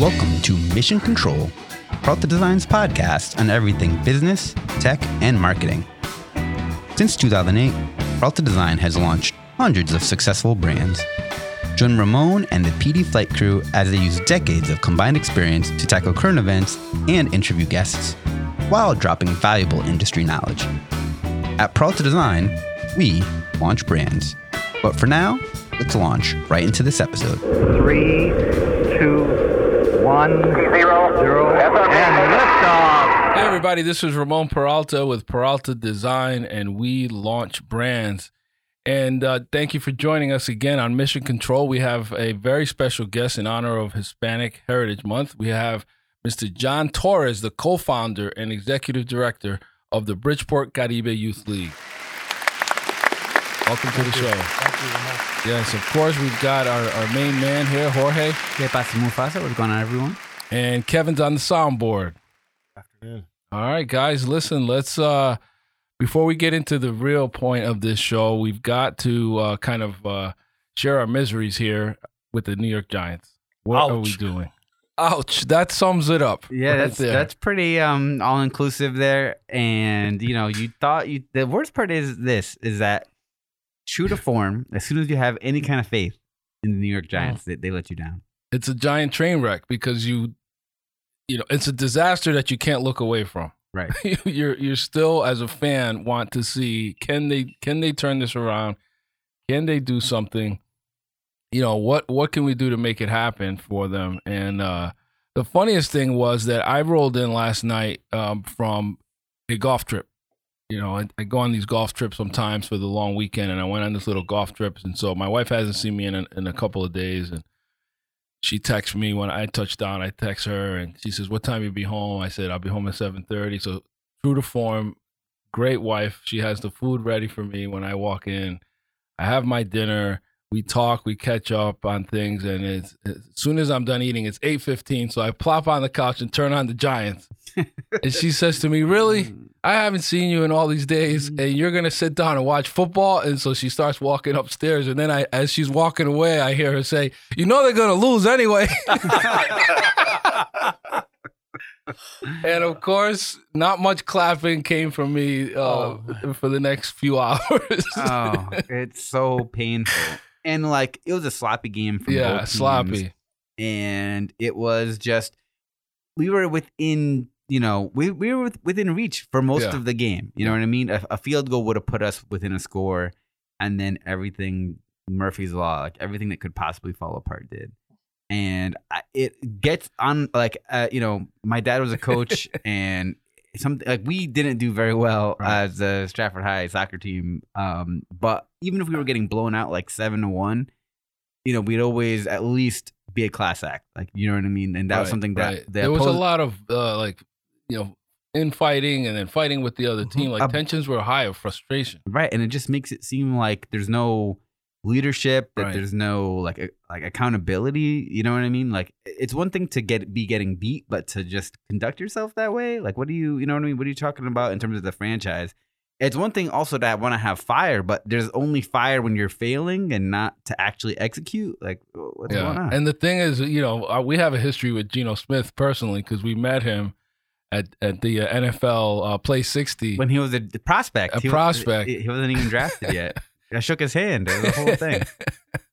Welcome to Mission Control, Peralta Design's podcast on everything business, tech, and marketing. Since 2008, Peralta Design has launched hundreds of successful brands. Join Ramon and the PD Flight crew as they use decades of combined experience to tackle current events and interview guests, while dropping valuable industry knowledge. At Peralta Design, we launch brands. But for now, let's launch right into this episode. Three, one, zero, zero, and liftoff. Hey everybody, this is Ramon Peralta with Peralta Design, and we launch brands. And uh, thank you for joining us again on Mission Control. We have a very special guest in honor of Hispanic Heritage Month. We have Mr. John Torres, the co-founder and executive director of the Bridgeport Caribe Youth League. Welcome to the show. Yes, of course, we've got our, our main man here, Jorge, ¿Qué pasa, Mufasa? What's going on, everyone? and Kevin's on the soundboard. Afternoon. All right, guys, listen, let's uh before we get into the real point of this show, we've got to uh kind of uh share our miseries here with the New York Giants. What are we doing? Ouch, that sums it up. Yeah, right that's there. that's pretty um all inclusive there. And you know, you thought you the worst part is this is that true to form, as soon as you have any kind of faith in the New York Giants, they, they let you down. it's a giant train wreck because you you know, it's a disaster that you can't look away from. Right. you're you're still as a fan want to see can they can they turn this around? Can they do something? You know, what what can we do to make it happen for them? And uh the funniest thing was that I rolled in last night um from a golf trip. You know, I, I go on these golf trips sometimes for the long weekend and I went on this little golf trip, and so my wife hasn't seen me in a, in a couple of days and she texts me when I touch down. I text her and she says, "What time you be home?" I said, "I'll be home at 7:30." So true to form, great wife. She has the food ready for me when I walk in. I have my dinner. We talk, we catch up on things, and it's, as soon as I'm done eating, it's 8:15. So I plop on the couch and turn on the Giants. and she says to me, "Really? I haven't seen you in all these days, and you're gonna sit down and watch football." And so she starts walking upstairs, and then I, as she's walking away, I hear her say, "You know they're gonna lose anyway." and of course, not much clapping came from me uh, for the next few hours. oh, it's so painful. And like it was a sloppy game from yeah, both teams. sloppy. and it was just we were within you know we, we were within reach for most Yeah. of the game you know what i mean a, a field goal would have put us within a score and then everything murphy's law like everything that could possibly fall apart did and I, it gets on like uh, you know my dad was a coach and something like we didn't do very well Right. as a stratford high soccer team um but even if we were getting blown out like seven to one you know, we'd always at least be a class act. Like, you know what I mean? And that was something that right. the there was a lot of uh, like, you know, infighting and then fighting with the other team. Like Uh, tensions were high of frustration. right, and it just makes it seem like there's no leadership, that Right. there's no like a, like accountability. You know what I mean? Like, it's one thing to get be getting beat, but to just conduct yourself that way, like, what do you, you know what I mean? What are you talking about in terms of the franchise? It's one thing also that I want to have fire, but there's only fire when you're failing and not to actually execute. Like, what's going on? And the thing is, you know, uh, we have a history with Geno Smith personally because we met him at at the uh, NFL uh, Play 60. when he was a prospect. A he was- prospect. he, he wasn't even drafted yet. I shook his hand. It was the whole thing.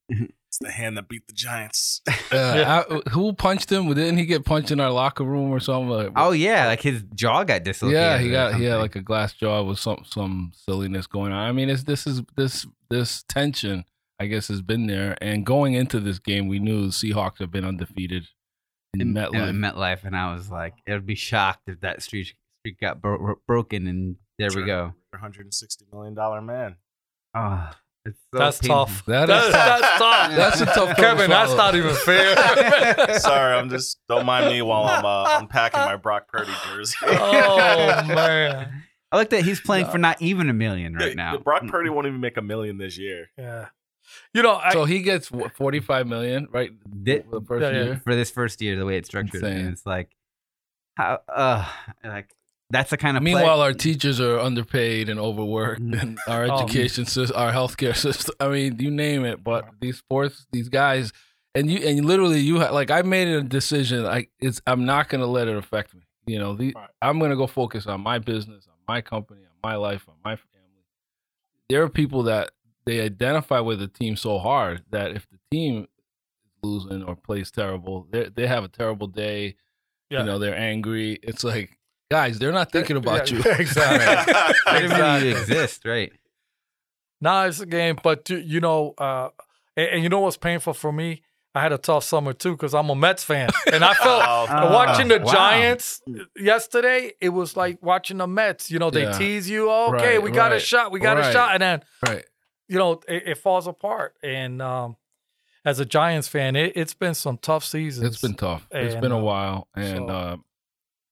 It's the hand that beat the Giants. Uh, I- who punched him? Didn't he get punched in our locker room or something? Like, Oh yeah, like his jaw got dislocated. yeah, he got he had like a glass jaw with some some silliness going on. I mean, it's this is this this tension I guess has been there. And going into this game, we knew the Seahawks have been undefeated in in MetLife. uh, MetLife, and I was like, it would be shocked if that streak streak got bro- broken, and there we go. 160 million dollar man. Oh, it's so That's painful. tough. That That's, is that's tough. That's a tough Kevin, that's not even fair. Sorry, I'm just don't mind me while I'm uh, unpacking my Brock Purdy jersey. oh man. I like that he's playing for not even a million right now. Brock Purdy won't even make a million this year. Yeah. You know, I, so he gets what, 45 million, right? Thi- the first Yeah, yeah. year. for this first year, the way it's structured, Insane. and it's like, how, uh, like that's the kind of play- Meanwhile, our teachers are underpaid and overworked, Mm. and our Oh. education system, our healthcare system. I mean, you name it. But these sports, these guys, and you and literally you ha- like I made a decision. Like it's I'm not gonna let it affect me. You know, the Right. I'm gonna go focus on my business, on my company, on my life, on my family. There are people that they identify with the team so hard that if the team is losing or plays terrible, they they have a terrible day. Yeah. You know, they're angry. It's like, guys, they're not thinking about Yeah, you. Exactly. They didn't really Exactly. exist, right? Nah, it's a game, but you- you know, uh, and, and you know what's painful for me? I had a tough summer too because I'm a Mets fan, and I felt Oh, watching the wow. Giants yesterday. It was like watching the Mets. You know, they Yeah. tease you. Okay, Right, we got a shot. We got a shot, and then right. You know it, it falls apart. And um, as a Giants fan, it, it's been some tough seasons. It's been tough. It's been a uh, while, and so- uh,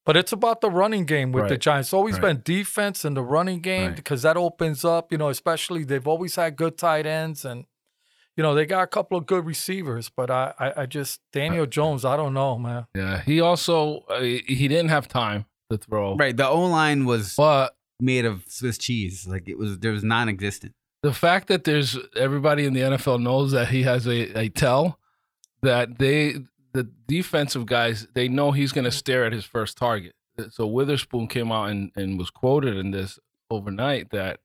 But it's about the running game with the Giants. It's always Right. been defense and the running game Right. because that opens up, you know, especially they've always had good tight ends and, you know, they got a couple of good receivers. But I, I, I just, Daniel Jones, I don't know, man. yeah, he also uh, he didn't have time to throw. Right. The O line was But made of Swiss cheese. Like it was, there was non-existent. The fact that there's everybody in the NFL knows that he has a, a tell that they the defensive guys they know he's going to stare at his first target. So Witherspoon came out and, and was quoted in this overnight that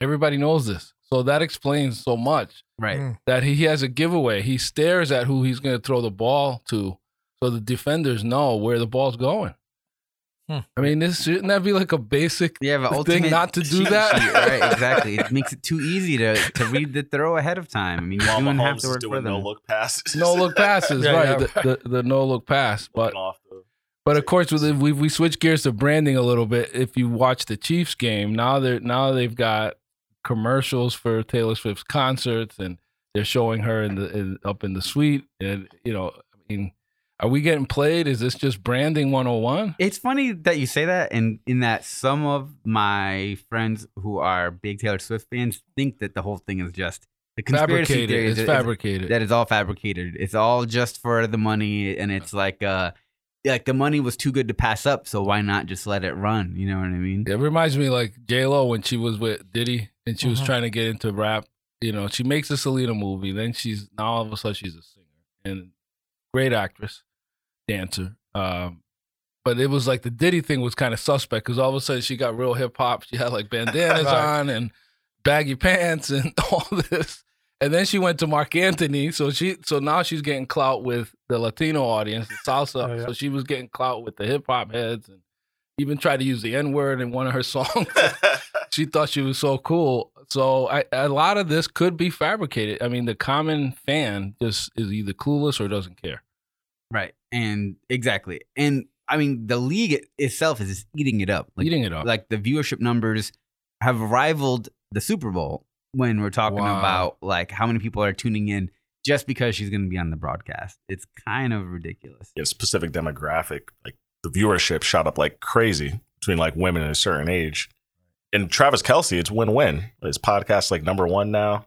everybody knows this. So that explains so much Right. Mm. that he has a giveaway. He stares at who he's going to throw the ball to, so the defenders know where the ball's going. Hmm. I mean, this shouldn't that be like a basic You have thing ultimate not to do that? sheet, right? Exactly. It makes it too easy to to read the throw ahead of time. I mean, you While wouldn't have to is work for them. no look passes. no look passes, Yeah, right? yeah, the, the the no look pass, but off the- But of course, with the- we we switch gears to branding a little bit. If you watch the Chiefs game now, they're now they've got commercials for Taylor Swift's concerts, and they're showing her in the in, up in the suite. And you know, I mean, are we getting played? Is this just branding one hundred and one? It's funny that you say that, and in that some of my friends who are big Taylor Swift fans think that the whole thing is just the conspiracy Fabricated. theory. It's is- is- fabricated. that is all fabricated. It's all just for the money, and it's like uh, like the money was too good to pass up, so why not just let it run? You know what I mean? It reminds me like J Lo when she was with Diddy and she was Mhm. trying to get into rap. You know, she makes a Selena movie, then she's now all of a sudden she's a singer and great actress, dancer. Um, but it was like the Diddy thing was kind of suspect because all of a sudden she got real hip hop. She had like bandanas Right. on and baggy pants and all this. And then she went to Marc Anthony, so she so now she's getting clout with the Latino audience, the salsa. Yeah, yeah. So she was getting clout with the hip hop heads and even tried to use the N word in one of her songs. she thought she was so cool. So I, a lot of this could be fabricated. I mean, the common fan just is either clueless or doesn't care. Right. And exactly. And I mean, the league itself is just eating it up. Like, Eating it up. Like the viewership numbers have rivaled the Super Bowl when we're talking Wow. about like how many people are tuning in just because she's going to be on the broadcast. It's kind of ridiculous. a specific demographic, like the viewership shot up like crazy between like women at a certain age. And Travis Kelce, it's win win. His podcast like number one now.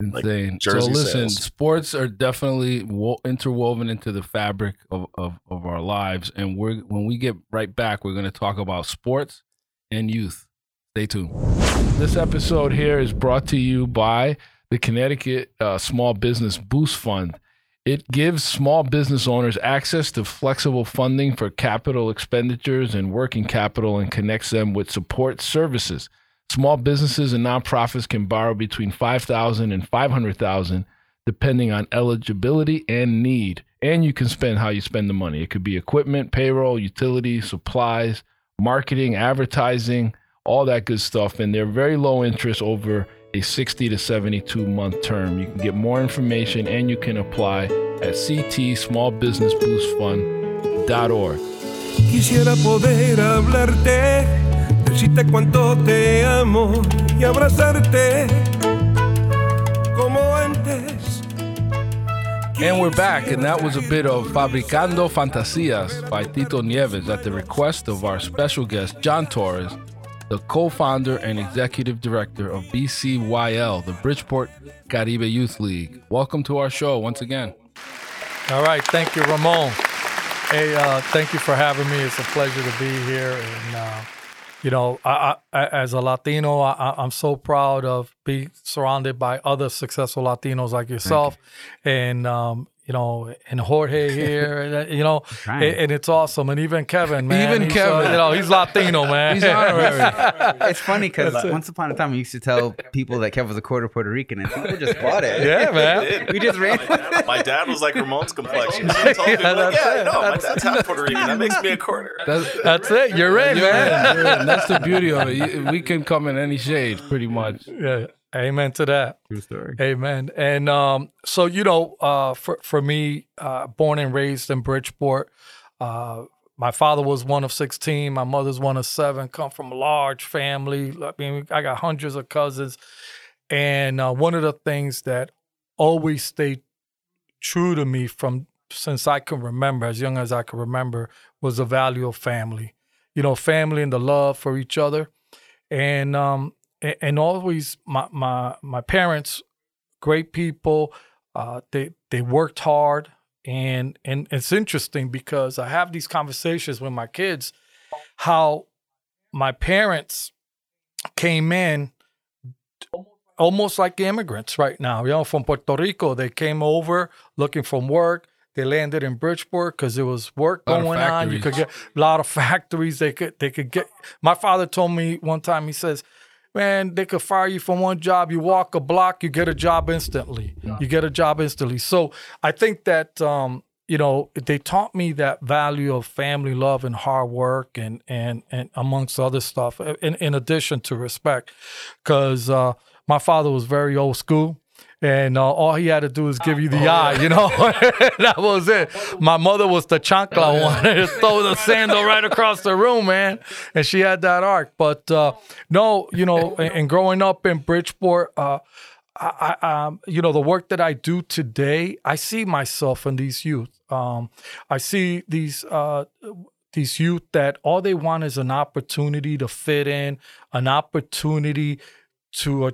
Like Insane. so listen, sales. sports are definitely wo- interwoven into the fabric of, of, of our lives. And we're when we get right back, we're going to talk about sports and youth. Stay tuned. This episode here is brought to you by the Connecticut uh, Small Business Boost Fund. It gives small business owners access to flexible funding for capital expenditures and working capital and connects them with support services. Small businesses and nonprofits can borrow between 5000 and 500,000 depending on eligibility and need. And you can spend how you spend the money. It could be equipment, payroll, utilities, supplies, marketing, advertising, all that good stuff. And they're very low interest over a 60 to 72 month term. You can get more information and you can apply at ctsmallbusinessboostfund.org. Quisiera poder hablarte, decirte cuánto te amo y abrazarte como antes. And we're back, and that was a bit of Fabricando Fantasias by Tito Nieves at the request of our special guest, John Torres, the co founder and executive director of BCYL, the Bridgeport Caribe Youth League. Welcome to our show once again. All right. Thank you, Ramon. Hey, uh, thank you for having me. It's a pleasure to be here. And uh, you know, I, I, as a Latino, I, I'm so proud of being surrounded by other successful Latinos like yourself, and um, you know, and Jorge here, and, uh, you know, and, and it's awesome. And even Kevin, man, Even he's, Kevin. you know, he's Latino, man. He's honorary. it's funny because once upon a time we used to tell people that Kev was a quarter Puerto Rican, and people just bought it. yeah, man. we just ran. with it. My dad was like Ramon's complexion. So he told me, Yeah, like, that's yeah, it. no, my dad's half Puerto Rican. That makes me a quarter. That's, That's it. You're in, you're man. in, you're in. That's the beauty of it. We can come in any shade, pretty much. Yeah. Amen to that. True story. Amen. And um, so you know, uh, for for me, uh, born and raised in Bridgeport, uh, my father was one of sixteen. My mother's one of seven. Come from a large family. I mean, I got hundreds of cousins, and uh, one of the things that always stayed true to me from since I can remember, as young as I can remember, was the value of family. You know, family and the love for each other, and um, and, always my my my parents, great people. Uh, they they worked hard, and and it's interesting because I have these conversations with my kids, how my parents came in almost like immigrants right now. You know, from Puerto Rico, they came over looking for work. They landed in Bridgeport because there was work going on. You could get a lot of factories. They could they could get. My father told me one time. He says, "Man, they could fire you from one job. You walk a block, you get a job instantly. You get a job instantly." So I think that um, you know they taught me that value of family love and hard work and and and amongst other stuff. In in addition to respect, because uh, my father was very old school. And uh, all he had to do is give you the eye, you know. that was it. My mother was the chancla one, to throw the sandal right across the room, man. And she had that arc. But uh, no, you know, and, and growing up in Bridgeport, uh, I, I, um, you know, the work that I do today, I see myself in these youth. Um, I see these uh, these youth that all they want is an opportunity to fit in, an opportunity to uh,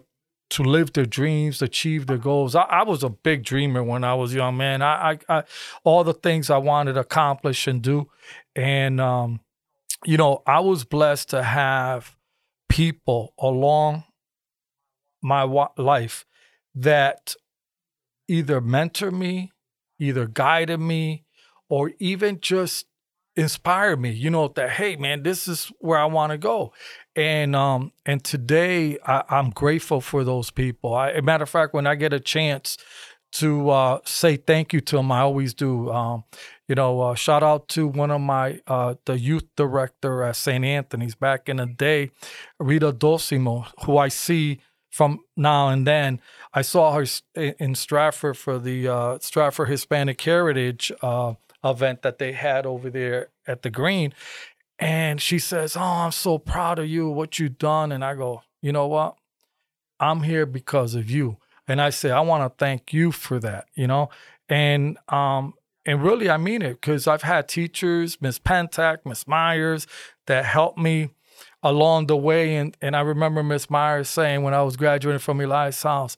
to live their dreams, achieve their goals. I, I was a big dreamer when I was young, man. I, I, I all the things I wanted to accomplish and do, and um, you know, I was blessed to have people along my wa- life that either mentor me, either guided me, or even just inspired me. You know that hey, man, this is where I want to go. And um and today I, I'm grateful for those people. I, a matter of fact, when I get a chance to uh, say thank you to them, I always do. Um, you know, uh, shout out to one of my uh, the youth director at St. Anthony's back in the day, Rita Dosimo, who I see from now and then. I saw her in in Stratford for the uh, Stratford Hispanic Heritage uh, event that they had over there at the Green, and she says, "Oh, I'm so proud of you, what you've done." And I go, "You know what? I'm here because of you." And I say, "I want to thank you for that." You know, and um, and really, I mean it because I've had teachers, Miss Pentak, Miss Myers, that helped me along the way. And and I remember Miss Myers saying when I was graduating from Elias House,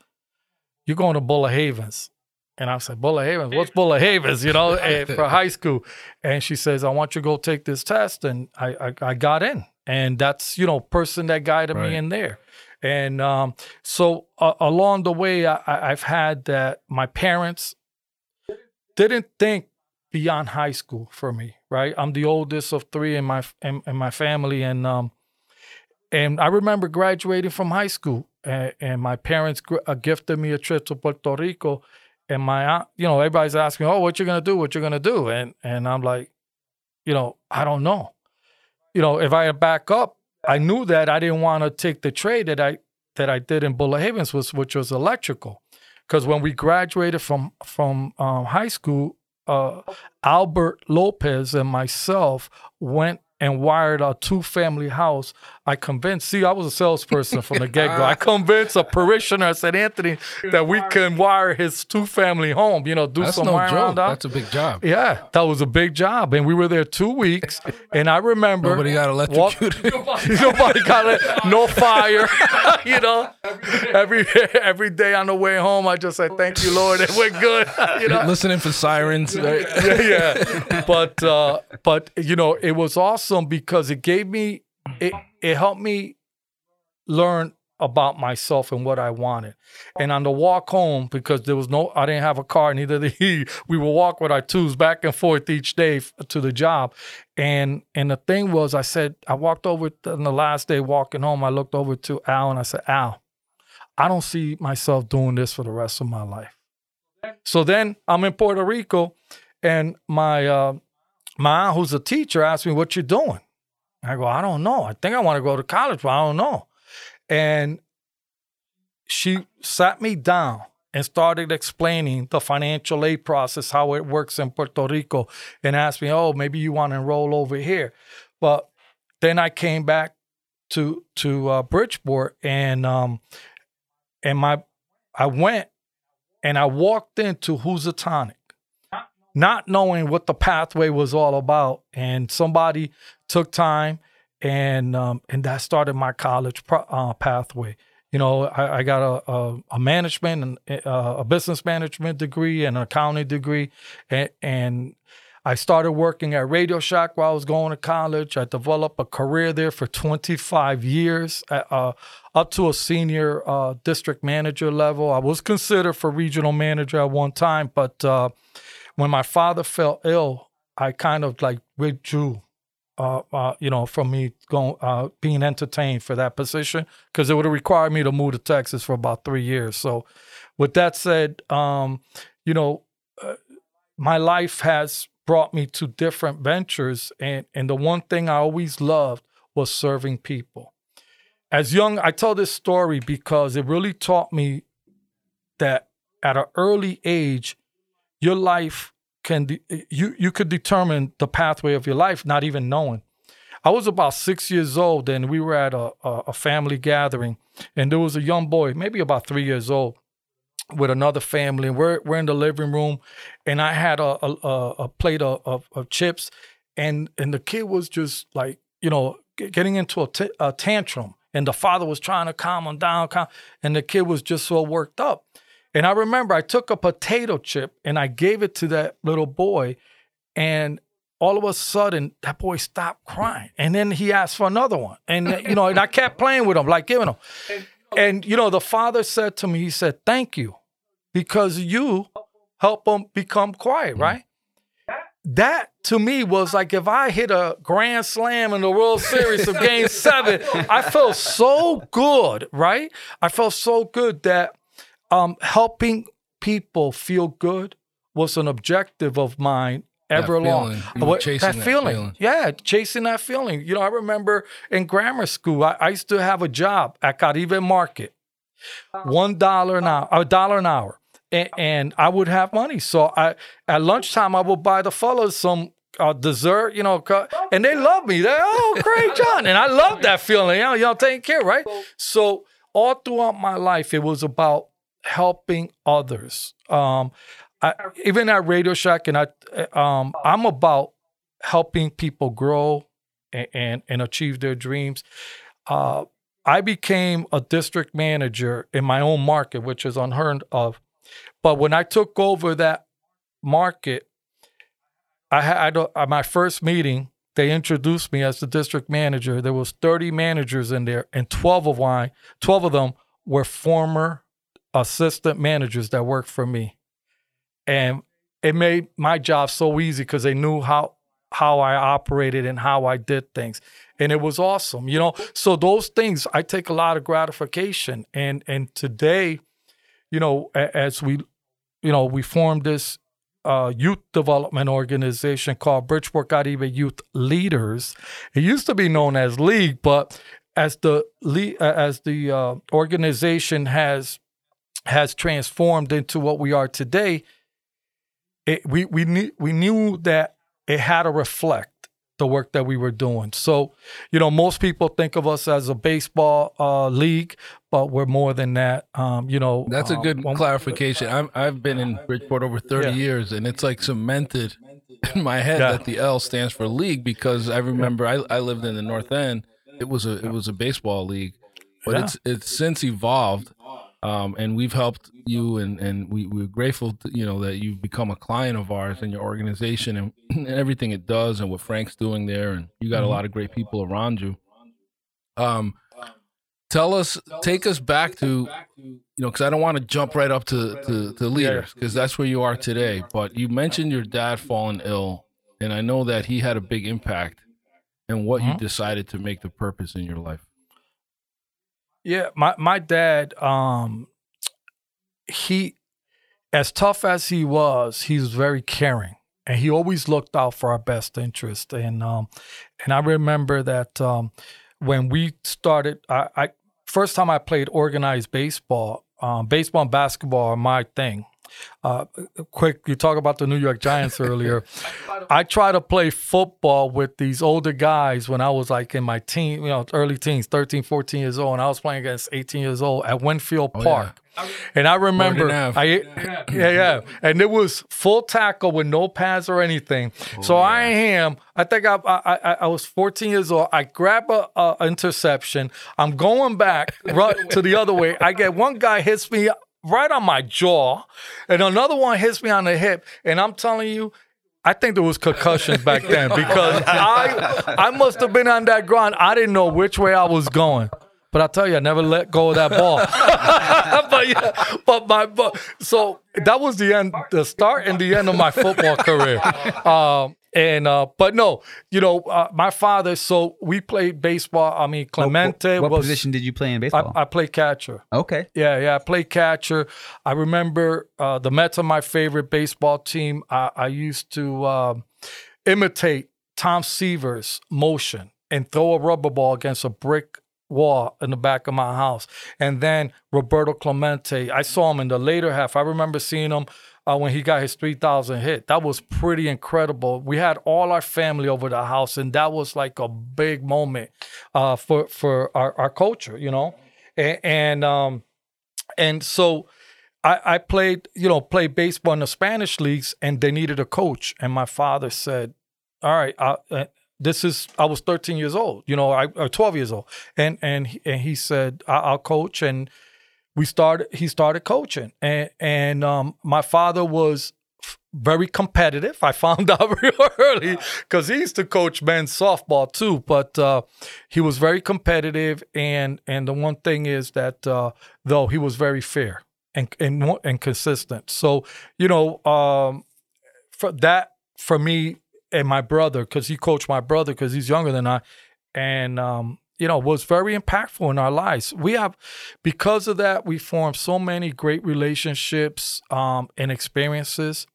"You're going to Bullard Havens." And I said, Bullard Havens, what's Bullard Havens, you know, eh, for high school? And she says, I want you to go take this test. And I, I, I got in. And that's, you know, person that guided Right. me in there. And um, so uh, along the way, I, I've had that my parents didn't think beyond high school for me, right? I'm the oldest of three in my in, in my family, and um, and I remember graduating from high school, and, and my parents gr- uh, gifted me a trip to Puerto Rico, and my you know, everybody's asking, "Oh, what you're gonna do? What you're gonna do?" And and I'm like, you know, I don't know. You know, if I back up, I knew that I didn't want to take the trade that I that I did in Bullard Havens, was which was electrical, because when we graduated from from um, high school, uh, Albert Lopez and myself went and wired a two family house. I convinced, see, I was a salesperson from the get go. I convinced a parishioner at St. Anthony that we can wire his two family home, you know, do That's some no wiring around joke. that. That's a big job. Yeah, that was a big job, and we were there two weeks. And I remember Nobody got walk- electrocuted. nobody got it. No fire. you know, every every day on the way home, I just said, "Thank you, Lord, and we're good." you know, Listening for sirens. right? yeah, yeah. But uh, but you know, it was awesome because it gave me it it helped me learn about myself and what I wanted. And on the walk home, because there was no, I didn't have a car, neither did he. We would walk with our twos back and forth each day f- to the job. And and the thing was, I said, I walked over on the last day walking home. I looked over to Al and I said, Al, I don't see myself doing this for the rest of my life. So then I'm in Puerto Rico, and my uh, my aunt, who's a teacher, asked me, "What you doing?" I go, "I don't know. I think I want to go to college, but I don't know." And she sat me down and started explaining the financial aid process, how it works in Puerto Rico, and asked me, "Oh, maybe you want to enroll over here." But then I came back to to uh, Bridgeport, and um, and my I went and I walked into Housatonic, not knowing what the pathway was all about, and somebody took time, and um, and that started my college pro- uh, pathway. You know, I, I got a, a, a management and uh, a business management degree and an accounting degree, and, and I started working at Radio Shack while I was going to college. I developed a career there for 25 years, uh, up to a senior uh, district manager level. I was considered for regional manager at one time, but uh, when my father fell ill, I kind of like withdrew, uh, uh, you know, from me going uh, being entertained for that position because it would have required me to move to Texas for about three years. So, with that said, um, you know, my life has brought me to different ventures and and the one thing I always loved was serving people. As young, I tell this story because it really taught me that at an early age, your life can de- you you could determine the pathway of your life not even knowing. I was about six years old and we were at a, a, a family gathering and there was a young boy, maybe about three years old, with another family, and we're we're in the living room, and I had a a, a plate of, of, chips, and and the kid was just like you know getting into a, t- a tantrum, and the father was trying to calm him down, calm, and the kid was just so worked up. And I remember I took a potato chip and I gave it to that little boy, and all of a sudden that boy stopped crying, and then he asked for another one, and you know, and I kept playing with him, like giving him. And you know, the father said to me, he said, "Thank you, because you help them become quiet." Mm-hmm. Right? That to me was like if I hit a grand slam in the World Series of Game Seven, I felt so good. Right? I felt so good that um, helping people feel good was an objective of mine ever That long. feeling. What- chasing that that feeling. feeling. Yeah, chasing that feeling. You know, I remember in grammar school, I, I used to have a job at Caribe Market, one dollar an hour, a dollar an hour, and, and I would have money. So I at lunchtime I would buy the fellas some. Uh, dessert, you know, and they love me. They, oh, great, John, and I love that feeling. You know, you know, taking care, right? So all throughout my life, it was about helping others. Um, I, even at Radio Shack, and I, um, I'm about helping people grow and, and, and achieve their dreams. Uh, I became a district manager in my own market, which is unheard of. But when I took over that market, I had at my first meeting. They introduced me as the district manager. There was 30 managers in there, and 12 of mine, 12 of them were former assistant managers that worked for me and it made my job so easy because they knew how how I operated and how I did things, and it was awesome, you know. So those things I take a lot of gratification, and and today, you know, as we, you know, we formed this uh, youth development organization called Bridgeport Caribe Youth Leaders. It used to be known as League, but as the as the uh, organization has has transformed into what we are today, it, we we knew we knew that it had to reflect the work that we were doing. So, you know, most people think of us as a baseball uh, league, but we're more than that. Um, you know, That's a um, good when- clarification. I'm, I've been in Bridgeport over 30 Yeah. years, and it's like cemented in my head Yeah. that the L stands for league because I remember I, I lived in the North End. It was a it was a baseball league, but Yeah. it's it's since evolved, um, and we've helped you, and and we we're grateful, to, you know, that you've become a client of ours and your organization and, and everything it does, and what Frank's doing there, and you got a Mhm. lot of great people around you. Um, tell us, take us back to, you know, because I don't want to jump right up to to, to leaders because that's where you are today. But you mentioned your dad falling ill, and I know that he had a big impact in what you Mhm. decided to make the purpose in your life. Yeah, my my dad, um, he, as tough as he was, he was very caring, and he always looked out for our best interest. And um, and I remember that um, when we started, I, I first time I played organized baseball. Um, baseball and basketball are my thing. Uh, quick, you talk about the New York Giants earlier. I try to play football with these older guys when I was like in my teen, you know, early teens, 13, 14 years old, and I was playing against 18 years old at Winfield Oh, Park. And I remember, I yeah, yeah, and it was full tackle with no pads or anything. so I am, I think I, I, I, I was 14 years old. I grab a, a interception. I'm going back right to the other way. I get one guy hits me right on my jaw, and another one hits me on the hip. And I'm telling you, I think there was concussions back then because I I must have been on that ground. I didn't know which way I was going. But I tell you, I never let go of that ball. but yeah, but my but so that was the end, the start and the end of my football career. Um, and uh, but no, you know, uh, my father. So we played baseball. I mean, Clemente What was position did you play in I, baseball? I played catcher. okay. Yeah, yeah. I played catcher. I remember uh, the Mets are my favorite baseball team. I, I used to um, imitate Tom Seaver's motion and throw a rubber ball against a brick wall in the back of my house. And then Roberto Clemente, I saw him in the later half. I remember seeing him uh, when he got his 3,000 hit. That was pretty incredible. We had all our family over the house, and that was like a big moment uh, for for our, our culture, you know. And, and um, and so I, I played, you know, played baseball in the Spanish leagues, and they needed a coach. And my father said, "All right, I, uh, this is." I was 13 years old, you know, I or 12 years old, and and and he said, "I'll coach." And we started. He started coaching, and and um, my father was f- very competitive. I found out real early because he used to coach men's softball too. But uh, he was very competitive, and and the one thing is that uh, though he was very fair and and and consistent. So you know, um, for that for me and my brother, because he coached my brother because he's younger than I, and um, you know, was very impactful in our lives. We have, because of that, we formed so many great relationships um, and experiences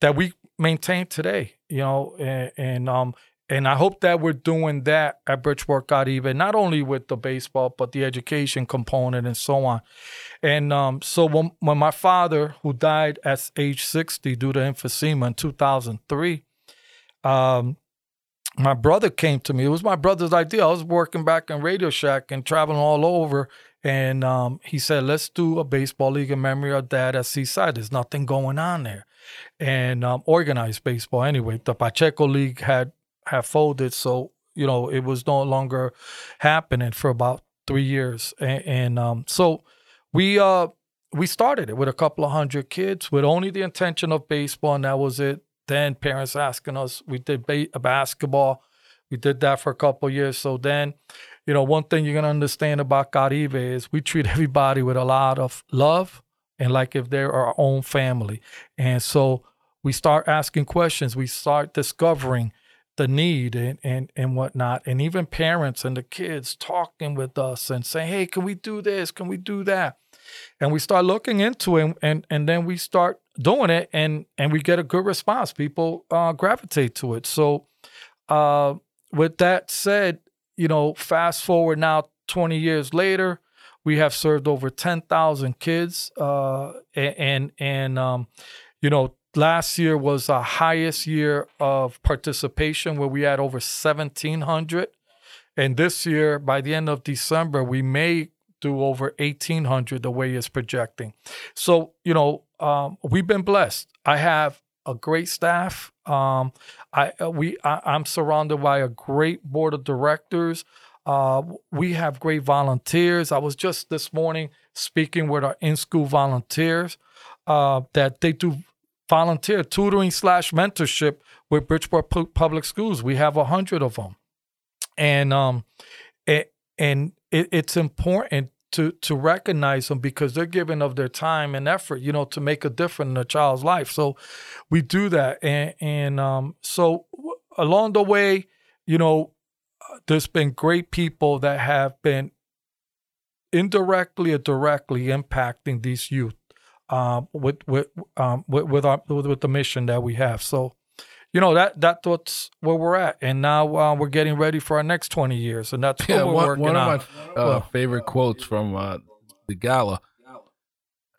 that we maintain today. You know, and, and um and I hope that we're doing that at Bridgeport Caribe, not only with the baseball but the education component and so on. And um, so when when my father, who died at age sixty due to emphysema in two thousand three, um, my brother came to me. It was my brother's idea. I was working back in Radio Shack and traveling all over. And um, he said, let's do a baseball league in memory of dad at Seaside. There's nothing going on there. And um, organized baseball anyway. The Pacheco League had, had folded. So, you know, it was no longer happening for about three years. And, and um, so we uh, we started it with a couple of hundred kids with only the intention of baseball, and that was it. Then parents asking us, we did ba- uh, basketball. We did that for a couple years. So then, you know, one thing you're gonna understand about Caribe is we treat everybody with a lot of love and like if they're our own family. And so we start asking questions. We start discovering the need and, and and whatnot. And even parents and the kids talking with us and saying, Hey, can we do this? Can we do that? And we start looking into it and and, and then we start doing it and and we get a good response. People uh, gravitate to it. So uh, with that said, you know, fast forward now 20 years later, we have served over 10,000 kids. Uh, and, and, um, you know, last year was our highest year of participation where we had over 1,700. And this year, by the end of December, we may do over 1,800 the way it's projecting. So, you know, um, we've been blessed. I have a great staff. Um, I uh, we I, I'm surrounded by a great board of directors. Uh, we have great volunteers. I was just this morning speaking with our in-school volunteers uh, that they do volunteer tutoring slash mentorship with Bridgeport Pu- Public Schools. We have a hundred of them, and um, and it, it's important to to recognize them because they're giving of their time and effort, you know, to make a difference in a child's life. So we do that, and and um, so along the way, you know, there's been great people that have been indirectly or directly impacting these youth um, with with um, with with, our, with with the mission that we have. So, you know that that's what's where we're at, and now uh, we're getting ready for our next twenty years, and that's what Yeah, we're one, working one on. of my uh, Well- favorite quotes from uh, the gala.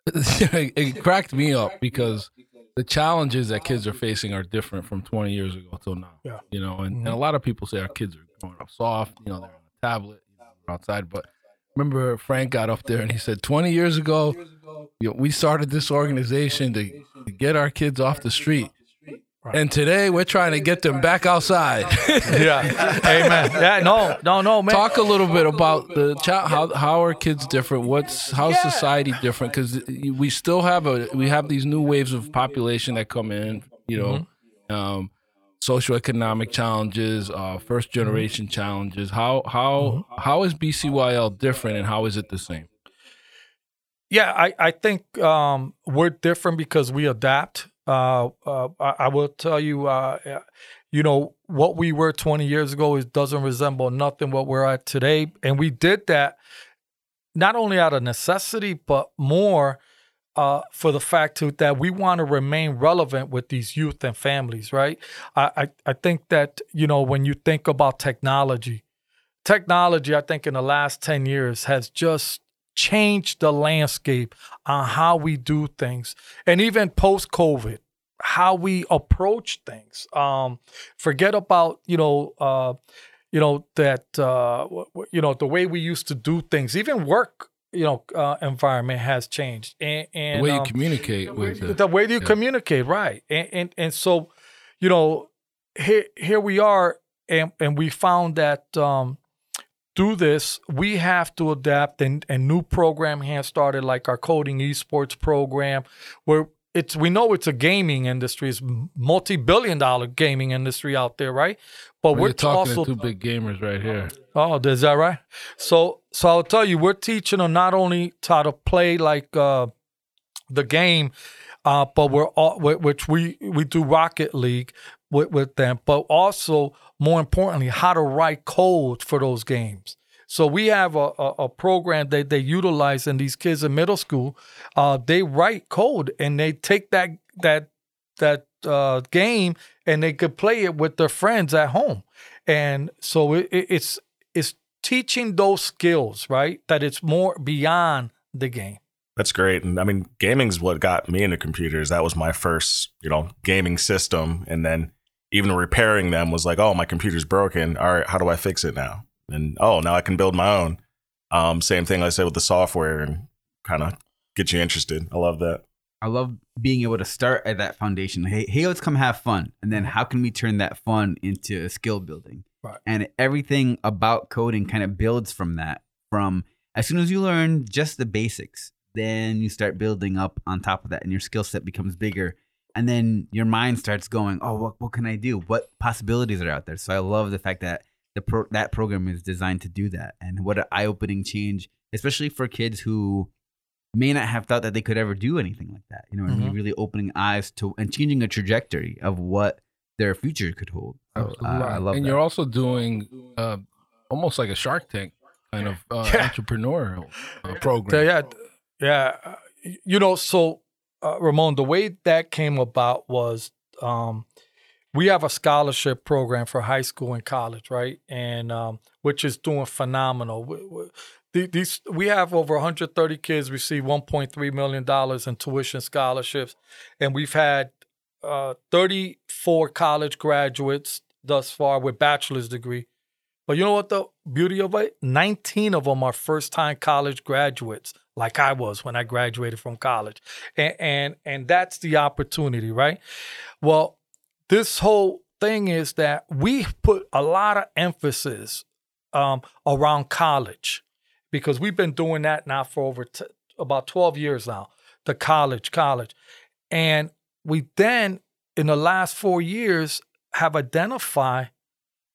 it cracked me up because the challenges that kids are facing are different from 20 years ago till now. Yeah. You know, and, and a lot of people say our kids are growing up soft. You know, they're on a tablet, you know, they're outside. But remember, Frank got up there and he said, 20 years ago, you know, we started this organization to, to get our kids off the street. And today we're trying to get them back outside. yeah, amen. Yeah, no, no, no, man. Talk a little bit about the child. How how are kids different? What's how's Yeah. society different? Because we still have a we have these new waves of population that come in. You know, Mm-hmm. um, socioeconomic challenges, uh, first generation Mm-hmm. challenges. How how how is BCYL different, and how is it the same? Yeah, I, I think um, we're different because we adapt. Uh, uh, I, will tell you, uh, you know, what we were 20 years ago is doesn't resemble nothing what we're at today, and we did that not only out of necessity, but more uh, for the fact that we want to remain relevant with these youth and families. Right? I, I I think that you know when you think about technology, technology, I think in the last 10 years has just changed the landscape on how we do things. And even post COVID, how we approach things. Um, forget about, you know, uh, you know, that, uh, w- w- you know, the way we used to do things, even work, you know, uh, environment has changed. And, and The way you um, communicate with it. the way you Yeah. communicate, right? And, and and so, you know, here here we are, and and we found that um, through this we have to adapt, and and new program has started, like our coding esports program, where it's we know it's a gaming industry, it's multi billion dollar gaming industry out there, right? But We're we're talking also to two big gamers right here. Oh, is that right? So, so I'll tell you, we're teaching them not only how to play like uh, the game, uh, but we're all, which we we do Rocket League with, with them, but also more importantly, how to write code for those games. So we have a, a, a program that they utilize, and these kids in middle school, uh, they write code and they take that that that uh, game and they could play it with their friends at home. And so it, it's it's teaching those skills, right? That it's more beyond the game. That's great. And I mean, gaming's what got me into computers. That was my first, you know, gaming system. And then even repairing them was like, oh, my computer's broken. All right, how do I fix it now? And oh, now I can build my own. Um, same thing, like I said, with the software and kind of get you interested. I love that. I love being able to start at that foundation. Hey, hey, let's come have fun, and then how can we turn that fun into a skill building? Right. And everything about coding kind of builds from that. From as soon as you learn just the basics, then you start building up on top of that, and your skill set becomes bigger. And then your mind starts going, oh, what, what can I do? What possibilities are out there? So I love the fact that the pro- that program is designed to do that, and what an eye-opening change, especially for kids who may not have thought that they could ever do anything like that. You know, what I mean, Mhm. really opening eyes to and changing a trajectory of what their future could hold. So, uh, I love and that. you're also doing uh, almost like a Shark Tank kind of uh, Yeah. entrepreneurial uh, program. Yeah, yeah. uh, You know, so uh, Ramon, the way that came about was um, we have a scholarship program for high school and college, right? And um, which is doing phenomenal. We, we, these we have over 130 kids receive 1.3 million dollars in tuition scholarships, and we've had uh, 34 college graduates thus far with bachelor's degree. But you know what the beauty of it? 19 of them are first time college graduates, like I was when I graduated from college. And and and that's the opportunity, right? Well, this whole thing is that we put a lot of emphasis um, around college because we've been doing that now for over t- about 12 years now, the college, college. And we then, in the last four years, have identified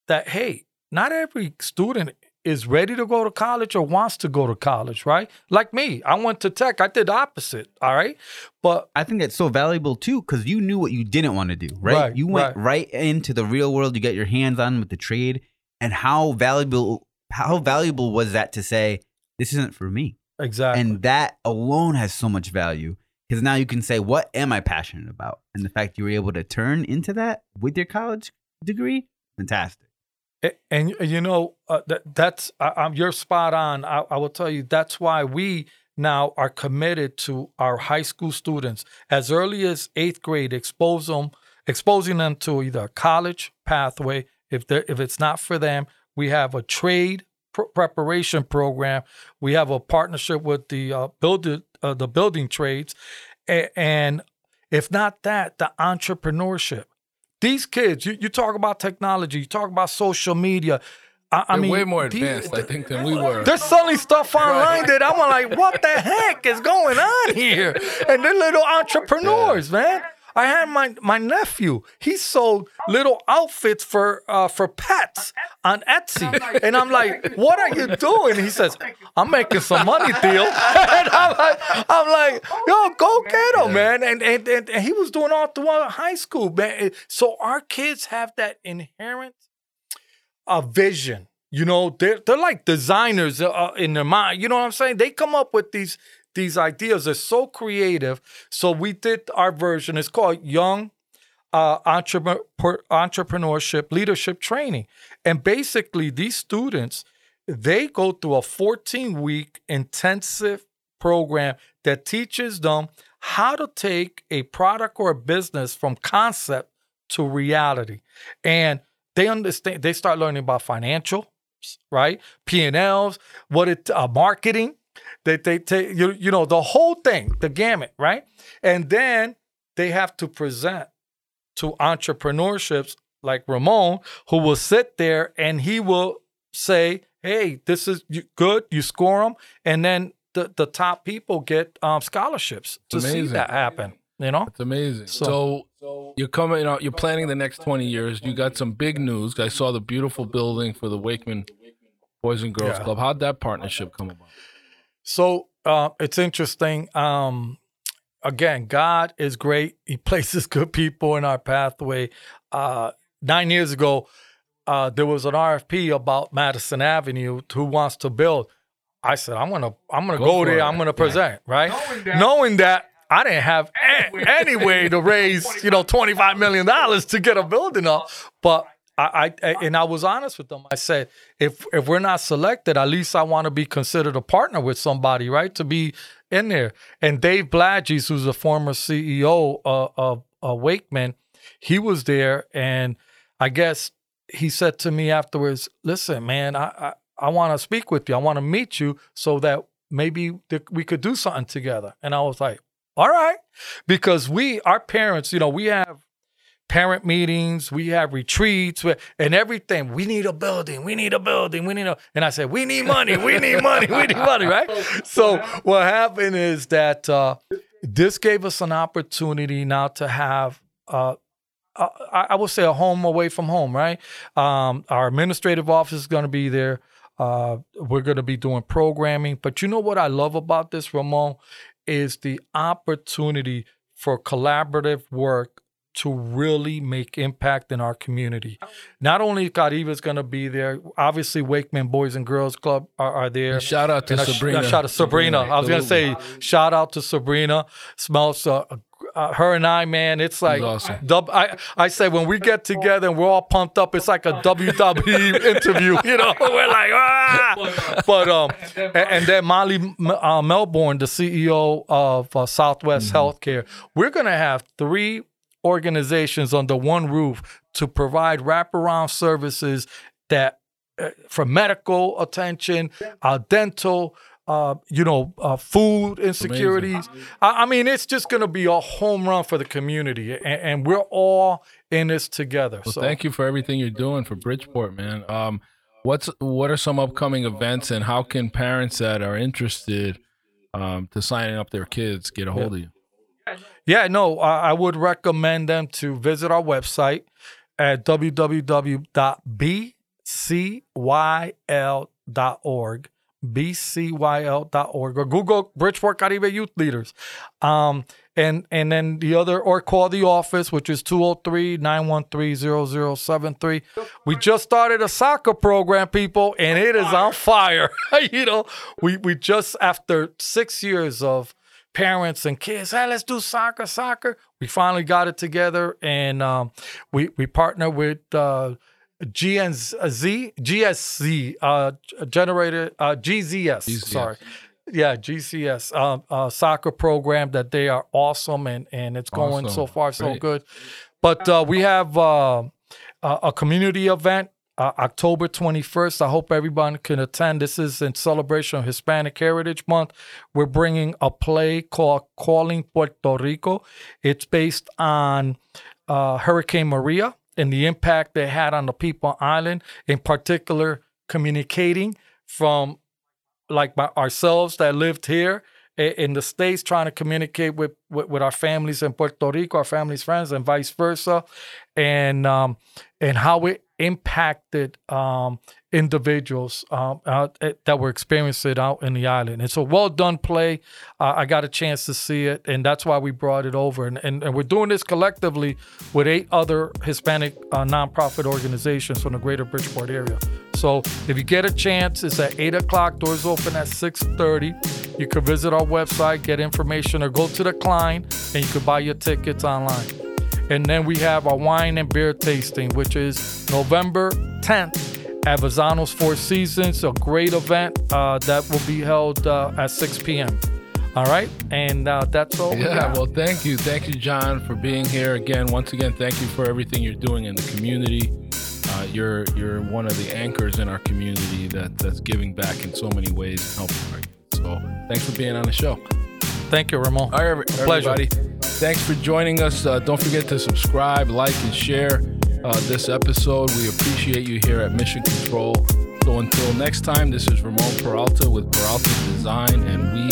that, hey, not every student is ready to go to college or wants to go to college, right? Like me, I went to tech. I did the opposite. All right, but I think that's so valuable too because you knew what you didn't want to do, right? Right, you went right. right. into the real world. You get your hands on with the trade, and how valuable how valuable was that to say this isn't for me, exactly. and that alone has so much value because now you can say what am I passionate about, and the fact you were able to turn into that with your college degree, fantastic. And you know uh, that that's I, you're spot on. I, I will tell you that's why we now are committed to our high school students as early as eighth grade. Expose them, exposing them to either a college pathway. If they if it's not for them, we have a trade pr- preparation program. We have a partnership with the uh, build uh, the building trades, A- and if not that, the entrepreneurship. These kids, you, you talk about technology, you talk about social media. I, I They're mean, way more these- advanced, I think, than we were. They're selling stuff online that I'm like, what the heck is going on here? And they're little entrepreneurs, man. I had my my nephew. He sold little outfits for uh, for pets on Etsy, and I'm like, "What are you doing?" He says, "I'm making some money, Theo." and I'm like, "I'm like, yo, go get him, man." And, and and and he was doing all throughout high school, man. So our kids have that inherent a vision. You know, they're they're like designers uh, in their mind. You know what I'm saying? They come up with these these ideas. They're so creative. So we did our version. It's called Young uh, Entrepreneur, Entrepreneurship Leadership Training, and basically these students they go through a 14 week intensive program that teaches them how to take a product or a business from concept to reality and they understand they start learning about financial right p&l's what it uh, marketing they they take you, you know the whole thing the gamut right and then they have to present to entrepreneurships like ramon who will sit there and he will say hey this is good you score them and then the, the top people get um, scholarships to see that happen you know It's amazing. So- So, you're coming You know, You're planning the next 20 years. You got some big news. I saw the beautiful building for the Wakeman Boys and Girls Yeah. Club. How'd that partnership come about? So uh, it's interesting. Um, again, God is great. He places good people in our pathway. Uh, nine years ago, uh, there was an RFP about Madison Avenue. Who wants to build? I said, I'm gonna, I'm gonna Go go, there. it. I'm gonna present, right? Knowing that, I didn't have a- any way to raise, you know, 25 million dollars to get a building up, but. I, I and I was honest with them. I said, if if we're not selected, at least I want to be considered a partner with somebody, right? To be in there. And Dave Blagis, who's a former CEO uh, of uh, Wakeman, he was there, and I guess he said to me afterwards, "Listen, man, I I, I want to speak with you. I want to meet you so that maybe th- we could do something together." And I was like, "All right," because we, our parents, you know, we have parent meetings, we have retreats, and everything. We need a building. We need a building. We need a. And I said, we need money. We need money. We need money. Right. So what happened is that uh, this gave us an opportunity now to have. Uh, uh, I, I would say a home away from home, right? Um, our administrative office is going to be there. Uh, we're going to be doing programming. But you know what I love about this, Ramon, is the opportunity for collaborative work to really make impact in our community. Not only Caribe's going to be there, obviously Wakeman Boys and Girls Club are, are there. Shout out to And a sh- Sabrina. shout out to Sabrina. I was gonna say shout out to Sabrina. Smells uh, uh, her and I, man. It's like awesome. dub- I I say when we get together and we're all pumped up, it's like a WWE interview. You know, we're like ah. But um, and, and then Molly uh, Melbourne, the CEO of uh, Southwest Healthcare, we're gonna have three organizations under one roof to provide wraparound services that uh, for medical attention, uh, dental, uh, you know, uh, food insecurities. I, I mean, it's just going to be a home run for the community, and, and we're all in this together. Well, so thank you for everything you're doing for Bridgeport, man. Um, what's what are some upcoming events, and how can parents that are interested um, to signing up their kids get a hold of you? Yeah, no, I I would recommend them to visit our website at bcyl.org, bcyl.org, or Google Bridgeport Caribe Youth Leaders. Um, and and then the other, or call the office, which is 203 913 0073. We just started a soccer program, people, and it is on fire. you know, we, we just, after six years of parents and kids, hey, let's do soccer, soccer. We finally got it together, and um, we we partner with uh, GNZ, GSC, uh, generated uh, GZS. Sorry, yeah, GCS um, uh, soccer program that they are awesome and and it's going so far so Great. good. But uh, we have uh, a community event uh, October 21st. I hope everyone can attend. This is in celebration of Hispanic Heritage Month. We're bringing a play called Calling Puerto Rico. It's based on uh, Hurricane Maria and the impact they had on the people on island, in particular, communicating from like by ourselves that lived here in the states trying to communicate with, with, with our families in Puerto Rico, our families, friends, and vice versa, and um, and how it impacted um, individuals um, eh, that were experiencing it out in the island. It's a well done play. Uh, I got a chance to see it, and that's why we brought it over. And, and, and we're doing this collectively with eight other Hispanic uh, nonprofit organizations from the greater Bridgeport area. So if you get a chance, it's at eight o'clock. Doors open at six thirty. You can visit our website, get information, or go to the Klein, and you can buy your tickets online. And then we have our wine and beer tasting, which is November 10th at Vazzano's Four Seasons, a great event uh, that will be held uh, at 6 p.m. All right, and uh, that's all. we Yeah, got. well, thank you. Thank you, John, for being here again. Once again, thank you for everything you're doing in the community. Uh, you're you're one of the anchors in our community that that's giving back in so many ways and helping. our youth. So thanks for being on the show. thank you, Ramon. All right, every- pleasure. Thanks for joining us. Uh, don't forget to subscribe, like, and share uh, this episode. We appreciate you here at Mission Control. So until next time, this is Ramon Peralta with Peralta Design, and we